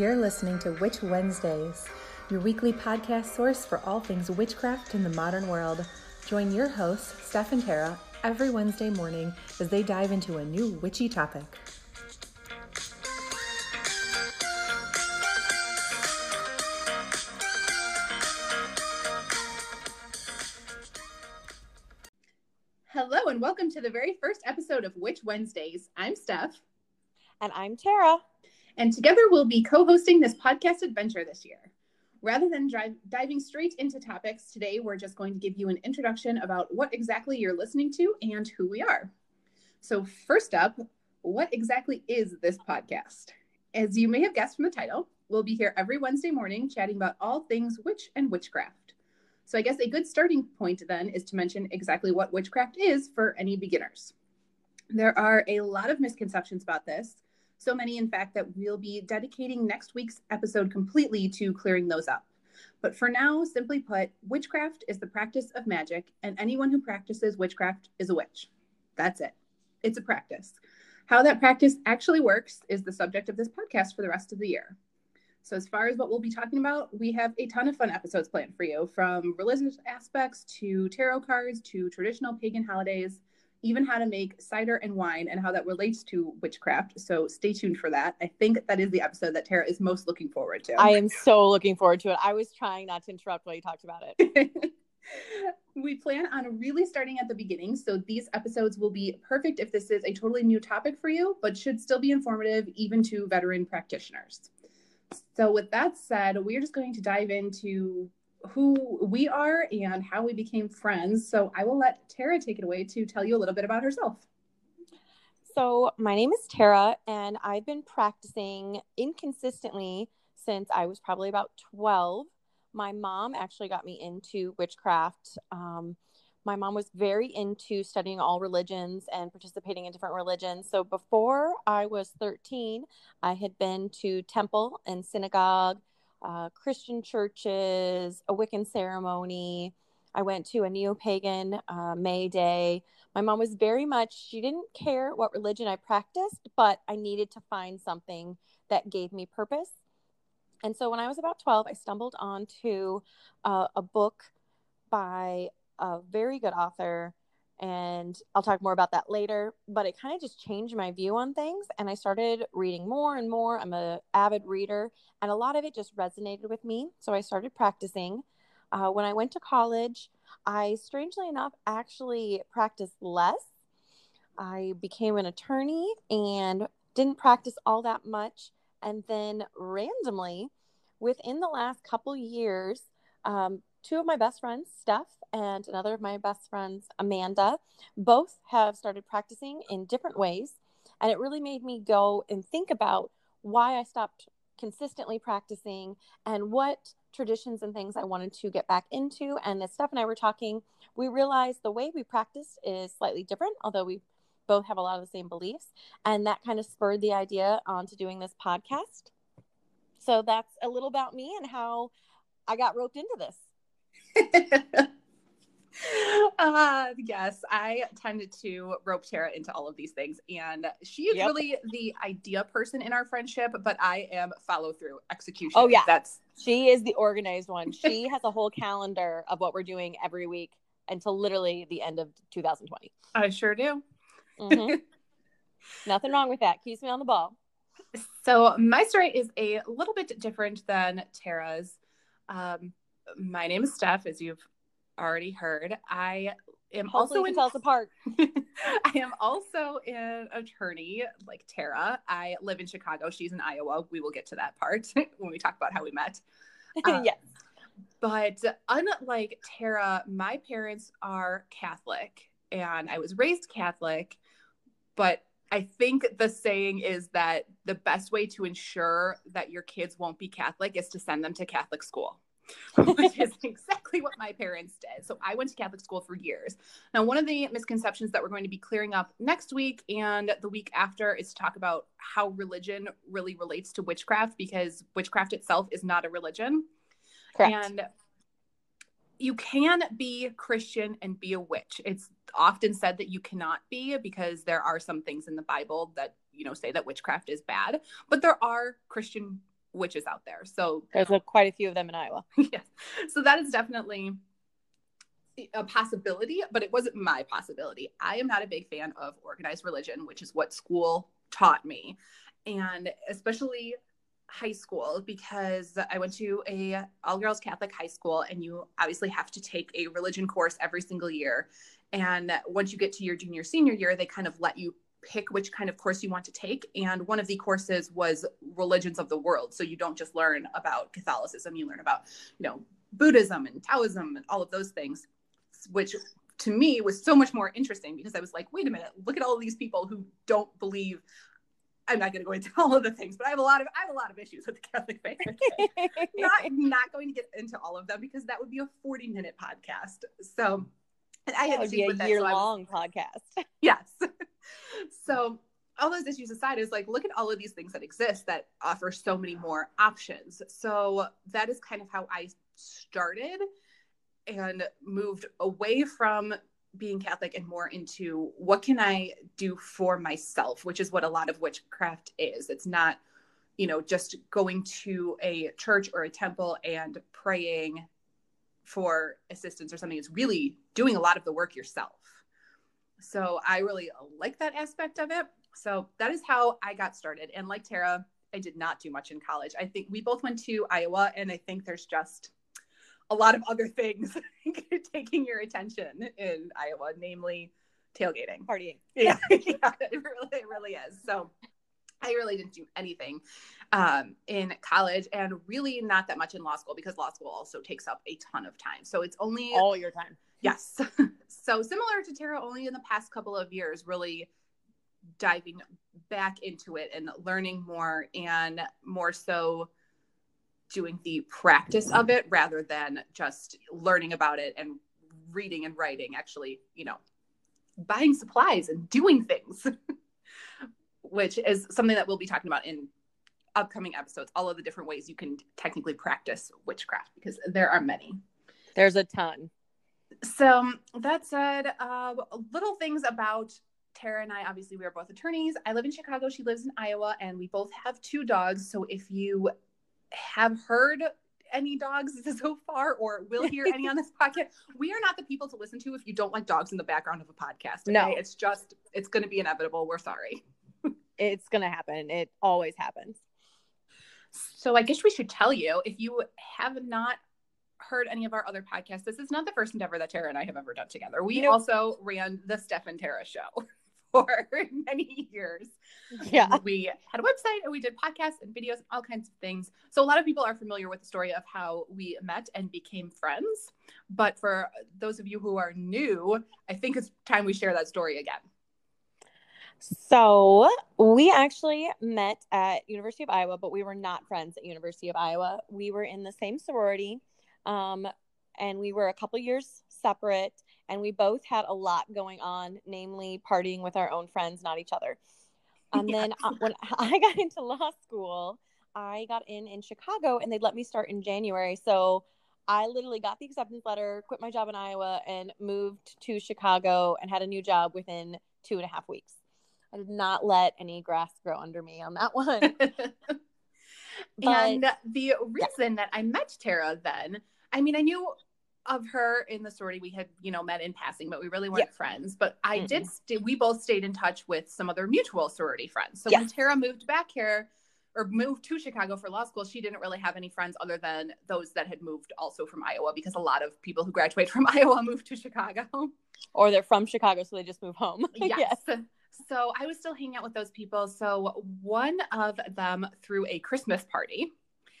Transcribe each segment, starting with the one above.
You're listening to Witch Wednesdays, your weekly podcast source for all things witchcraft in the modern world. Join your hosts, Steph and Tara, every Wednesday morning as they dive into a new witchy topic. Hello, and welcome to the very first episode of Witch Wednesdays. I'm Steph. And I'm Tara. And together we'll be co hosting this podcast adventure this year. Rather than drive, diving straight into topics, today we're just going to give you an introduction about what exactly you're listening to and who we are. So, first up, what exactly is this podcast? As you may have guessed from the title, we'll be here every Wednesday morning chatting about all things witch and witchcraft. So, I guess a good starting point then is to mention exactly what witchcraft is for any beginners. There are a lot of misconceptions about this, so many, in fact, that we'll be dedicating next week's episode completely to clearing those up. But for now, simply put, witchcraft is the practice of magic, and anyone who practices witchcraft is a witch. That's it. It's a practice. How that practice actually works is the subject of this podcast for the rest of the year. So, as far as what we'll be talking about, we have a ton of fun episodes planned for you from religious aspects to tarot cards to traditional pagan holidays even how to make cider and wine and how that relates to witchcraft. So stay tuned for that. I think that is the episode that Tara is most looking forward to. I am so looking forward to it. I was trying not to interrupt while you talked about it. we plan on really starting at the beginning. So these episodes will be perfect if this is a totally new topic for you, but should still be informative even to veteran practitioners. So, with that said, we're just going to dive into who we are and how we became friends. So I will let Tara take it away to tell you a little bit about herself. So, my name is Tara, and I've been practicing inconsistently since I was probably about 12. My mom actually got me into witchcraft. Um, my mom was very into studying all religions and participating in different religions. So, before I was 13, I had been to temple and synagogue uh, Christian churches, a Wiccan ceremony. I went to a neo pagan uh, May Day. My mom was very much, she didn't care what religion I practiced, but I needed to find something that gave me purpose. And so when I was about 12, I stumbled onto uh, a book by a very good author and I'll talk more about that later. But it kind of just changed my view on things, and I started reading more and more. I'm a avid reader, and a lot of it just resonated with me. So I started practicing. Uh, when I went to college, I strangely enough actually practiced less. I became an attorney and didn't practice all that much. And then randomly, within the last couple years, um, two of my best friends, Steph and another of my best friends, Amanda, both have started practicing in different ways. And it really made me go and think about why I stopped consistently practicing and what traditions and things I wanted to get back into. And as Steph and I were talking, we realized the way we practice is slightly different, although we both have a lot of the same beliefs. And that kind of spurred the idea onto doing this podcast. So that's a little about me and how I got roped into this. uh, yes, I tended to rope Tara into all of these things, and she is yep. really the idea person in our friendship. But I am follow through execution. Oh yeah, that's she is the organized one. She has a whole calendar of what we're doing every week until literally the end of 2020. I sure do. Mm-hmm. Nothing wrong with that. Keeps me on the ball. So my story is a little bit different than Tara's. Um, my name is Steph, as you've already heard. I am Hopefully also in tell us apart. I am also an attorney like Tara. I live in Chicago. She's in Iowa. We will get to that part when we talk about how we met. Uh, yes. But unlike Tara, my parents are Catholic and I was raised Catholic, but I think the saying is that the best way to ensure that your kids won't be Catholic is to send them to Catholic school. which is exactly what my parents did. So I went to Catholic school for years. Now, one of the misconceptions that we're going to be clearing up next week and the week after is to talk about how religion really relates to witchcraft because witchcraft itself is not a religion. Correct. And you can be Christian and be a witch. It's often said that you cannot be because there are some things in the Bible that, you know, say that witchcraft is bad, but there are Christian witches out there. So there's a, quite a few of them in Iowa. yes. So that is definitely a possibility, but it wasn't my possibility. I am not a big fan of organized religion, which is what school taught me. And especially high school because I went to a all girls Catholic high school and you obviously have to take a religion course every single year. And once you get to your junior senior year, they kind of let you pick which kind of course you want to take. And one of the courses was religions of the world. So you don't just learn about Catholicism, you learn about, you know, Buddhism and Taoism and all of those things, which to me was so much more interesting because I was like, wait a minute, look at all of these people who don't believe I'm not going to go into all of the things, but I have a lot of I have a lot of issues with the Catholic faith. not not going to get into all of them because that would be a 40 minute podcast. So and I had would be a year long podcast. Yes. so all those issues aside is like look at all of these things that exist that offer so many more options. So that is kind of how I started and moved away from being Catholic and more into what can I do for myself, which is what a lot of witchcraft is. It's not, you know, just going to a church or a temple and praying for assistance or something. It's really doing a lot of the work yourself. So I really like that aspect of it. So that is how I got started. And like Tara, I did not do much in college. I think we both went to Iowa, and I think there's just a lot of other things taking your attention in Iowa, namely tailgating, partying. Yeah, yeah it really, it really is. So I really didn't do anything um, in college and really not that much in law school because law school also takes up a ton of time. So it's only all your time. Yes. so similar to Tara, only in the past couple of years, really diving back into it and learning more and more so doing the practice of it rather than just learning about it and reading and writing actually you know buying supplies and doing things which is something that we'll be talking about in upcoming episodes all of the different ways you can technically practice witchcraft because there are many there's a ton so that said uh, little things about Tara and I, obviously, we are both attorneys. I live in Chicago. She lives in Iowa, and we both have two dogs. So if you have heard any dogs so far or will hear any on this podcast, we are not the people to listen to if you don't like dogs in the background of a podcast. Okay? No, it's just, it's going to be inevitable. We're sorry. it's going to happen. It always happens. So I guess we should tell you if you have not heard any of our other podcasts, this is not the first endeavor that Tara and I have ever done together. We also ran the Steph and Tara show. for many years. Yeah. We had a website and we did podcasts and videos and all kinds of things. So a lot of people are familiar with the story of how we met and became friends. But for those of you who are new, I think it's time we share that story again. So we actually met at University of Iowa, but we were not friends at University of Iowa. We were in the same sorority, um, and we were a couple years separate and we both had a lot going on, namely partying with our own friends, not each other. And yes. then uh, when I got into law school, I got in in Chicago and they'd let me start in January. So I literally got the acceptance letter, quit my job in Iowa, and moved to Chicago and had a new job within two and a half weeks. I did not let any grass grow under me on that one. but, and the reason yeah. that I met Tara then, I mean, I knew of her in the sorority. We had you know met in passing but we really weren't yeah. friends. But i mm-hmm. did st- we both stayed in touch with some other mutual sorority friends. So when tara moved back here or moved to chicago for law school she didn't really have any friends other than those that had moved also from iowa because a lot of people who graduate from iowa move to chicago. Or they're from chicago so they just move home. Yes. yes. So i was still hanging out with those people. So one of them threw a christmas party.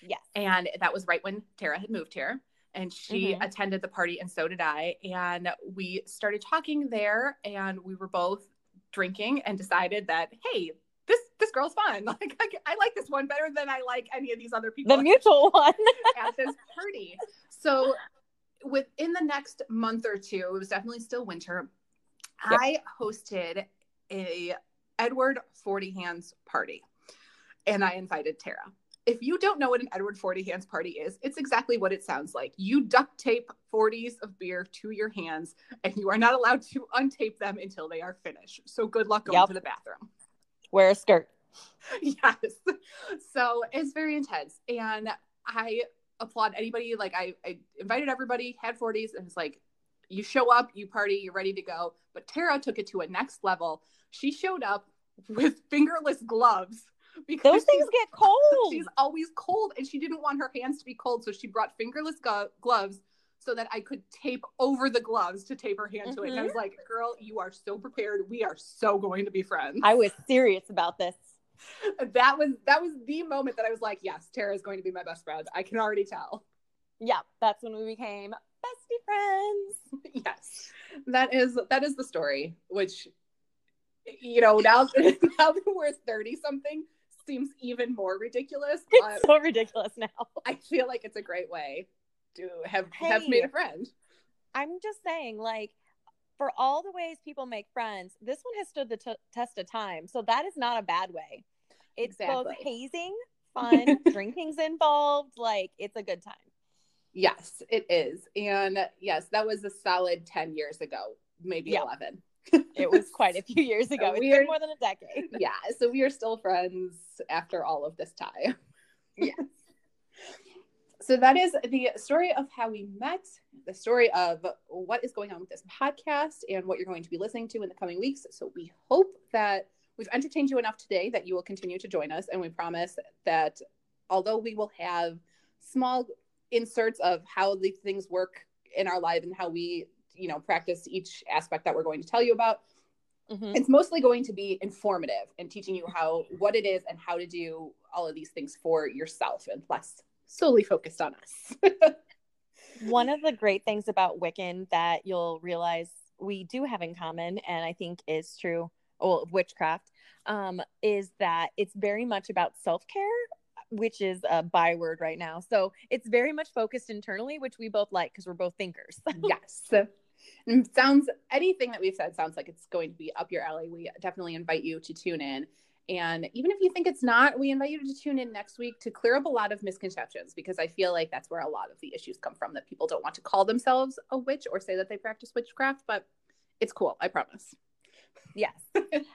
Yes. And that was right when tara had moved here and she mm-hmm. attended the party and so did I. And we started talking there and we were both drinking and decided that, hey, this this girl's fun. Like I, I like this one better than I like any of these other people. The mutual one at this party. So within the next month or two, it was definitely still winter. Yep. I hosted a Edward Forty Hands party, and I invited Tara if you don't know what an Edward 40 hands party is, it's exactly what it sounds like. You duct tape 40s of beer to your hands, and you are not allowed to untape them until they are finished. So good luck going yep. to the bathroom. Wear a skirt. yes. So it's very intense. And I applaud anybody. Like I, I invited everybody, had 40s, and it's like, you show up, you party, you're ready to go. But Tara took it to a next level. She showed up with fingerless gloves because those things get cold. She's always cold and she didn't want her hands to be cold. So she brought fingerless go- gloves so that I could tape over the gloves to tape her hand mm-hmm. to it. And I was mm-hmm. like, girl, you are so prepared. We are so going to be friends. I was serious about this. That was that was the moment that I was like, yes, Tara is going to be my best friend. I can already tell. Yeah, that's when we became bestie friends. yes. That is that is the story, which you know, now now that we're 30 something seems even more ridiculous. It's so ridiculous now. I feel like it's a great way to have hey, have made a friend. I'm just saying, like, for all the ways people make friends, this one has stood the t- test of time. So that is not a bad way. It's exactly. both hazing, fun, drinking's involved. Like, it's a good time. Yes, it is. And yes, that was a solid 10 years ago, maybe yeah. 11. It was quite a few years ago. It's been more than a decade. Yeah. So we are still friends after all of this time. yes. So that is the story of how we met, the story of what is going on with this podcast and what you're going to be listening to in the coming weeks. So we hope that we've entertained you enough today that you will continue to join us. And we promise that although we will have small inserts of how these things work in our life and how we you know practice each aspect that we're going to tell you about mm-hmm. it's mostly going to be informative and teaching you how what it is and how to do all of these things for yourself and less solely focused on us one of the great things about wiccan that you'll realize we do have in common and i think is true well, witchcraft um, is that it's very much about self-care which is a byword right now. So it's very much focused internally, which we both like because we're both thinkers. yes. And sounds anything that we've said sounds like it's going to be up your alley. We definitely invite you to tune in. And even if you think it's not, we invite you to tune in next week to clear up a lot of misconceptions because I feel like that's where a lot of the issues come from that people don't want to call themselves a witch or say that they practice witchcraft, but it's cool, I promise. Yes.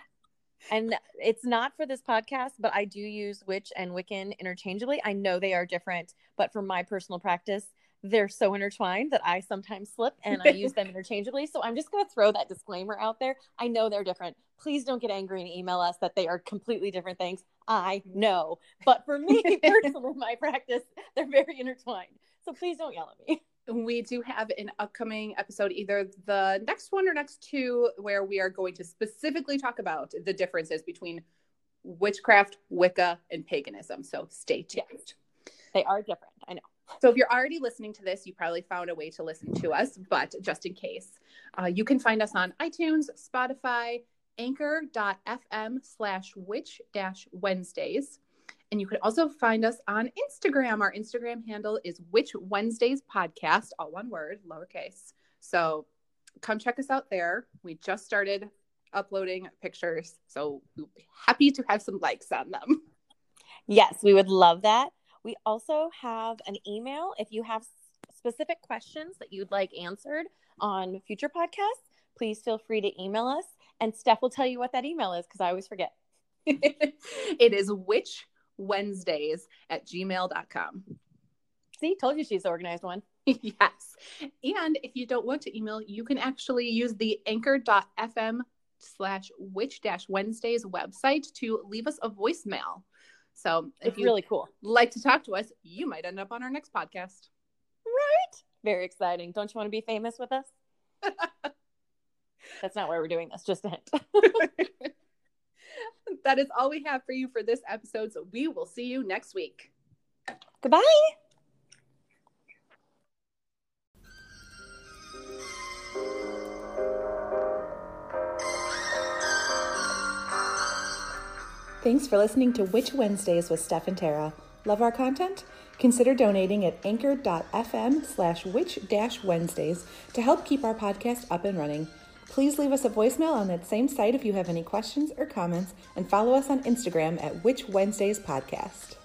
and it's not for this podcast, but I do use witch and Wiccan interchangeably. I know they are different, but for my personal practice, they're so intertwined that I sometimes slip and I use them interchangeably. So I'm just going to throw that disclaimer out there. I know they're different. Please don't get angry and email us that they are completely different things. I mm-hmm. know. But for me personally, my practice, they're very intertwined. So please don't yell at me we do have an upcoming episode, either the next one or next two, where we are going to specifically talk about the differences between witchcraft, Wicca, and paganism. So stay tuned. Yes. They are different. I know. So if you're already listening to this, you probably found a way to listen to us, but just in case, uh, you can find us on iTunes, Spotify, anchor.fm slash witch dash Wednesdays. And you can also find us on Instagram. Our Instagram handle is Witch Wednesdays Podcast, all one word, lowercase. So come check us out there. We just started uploading pictures. So happy to have some likes on them. Yes, we would love that. We also have an email. If you have specific questions that you'd like answered on future podcasts, please feel free to email us. And Steph will tell you what that email is because I always forget. it is witch Wednesdays at gmail.com. See, told you she's the organized one. yes. And if you don't want to email, you can actually use the anchor.fm slash witch dash Wednesdays website to leave us a voicemail. So if it's really cool like to talk to us, you might end up on our next podcast. Right. Very exciting. Don't you want to be famous with us? That's not why we're doing this, just a hint that is all we have for you for this episode. So we will see you next week. Goodbye. Thanks for listening to Witch Wednesdays with Steph and Tara. Love our content? Consider donating at anchor.fm slash witch Wednesdays to help keep our podcast up and running. Please leave us a voicemail on that same site if you have any questions or comments, and follow us on Instagram at Witch Wednesdays Podcast.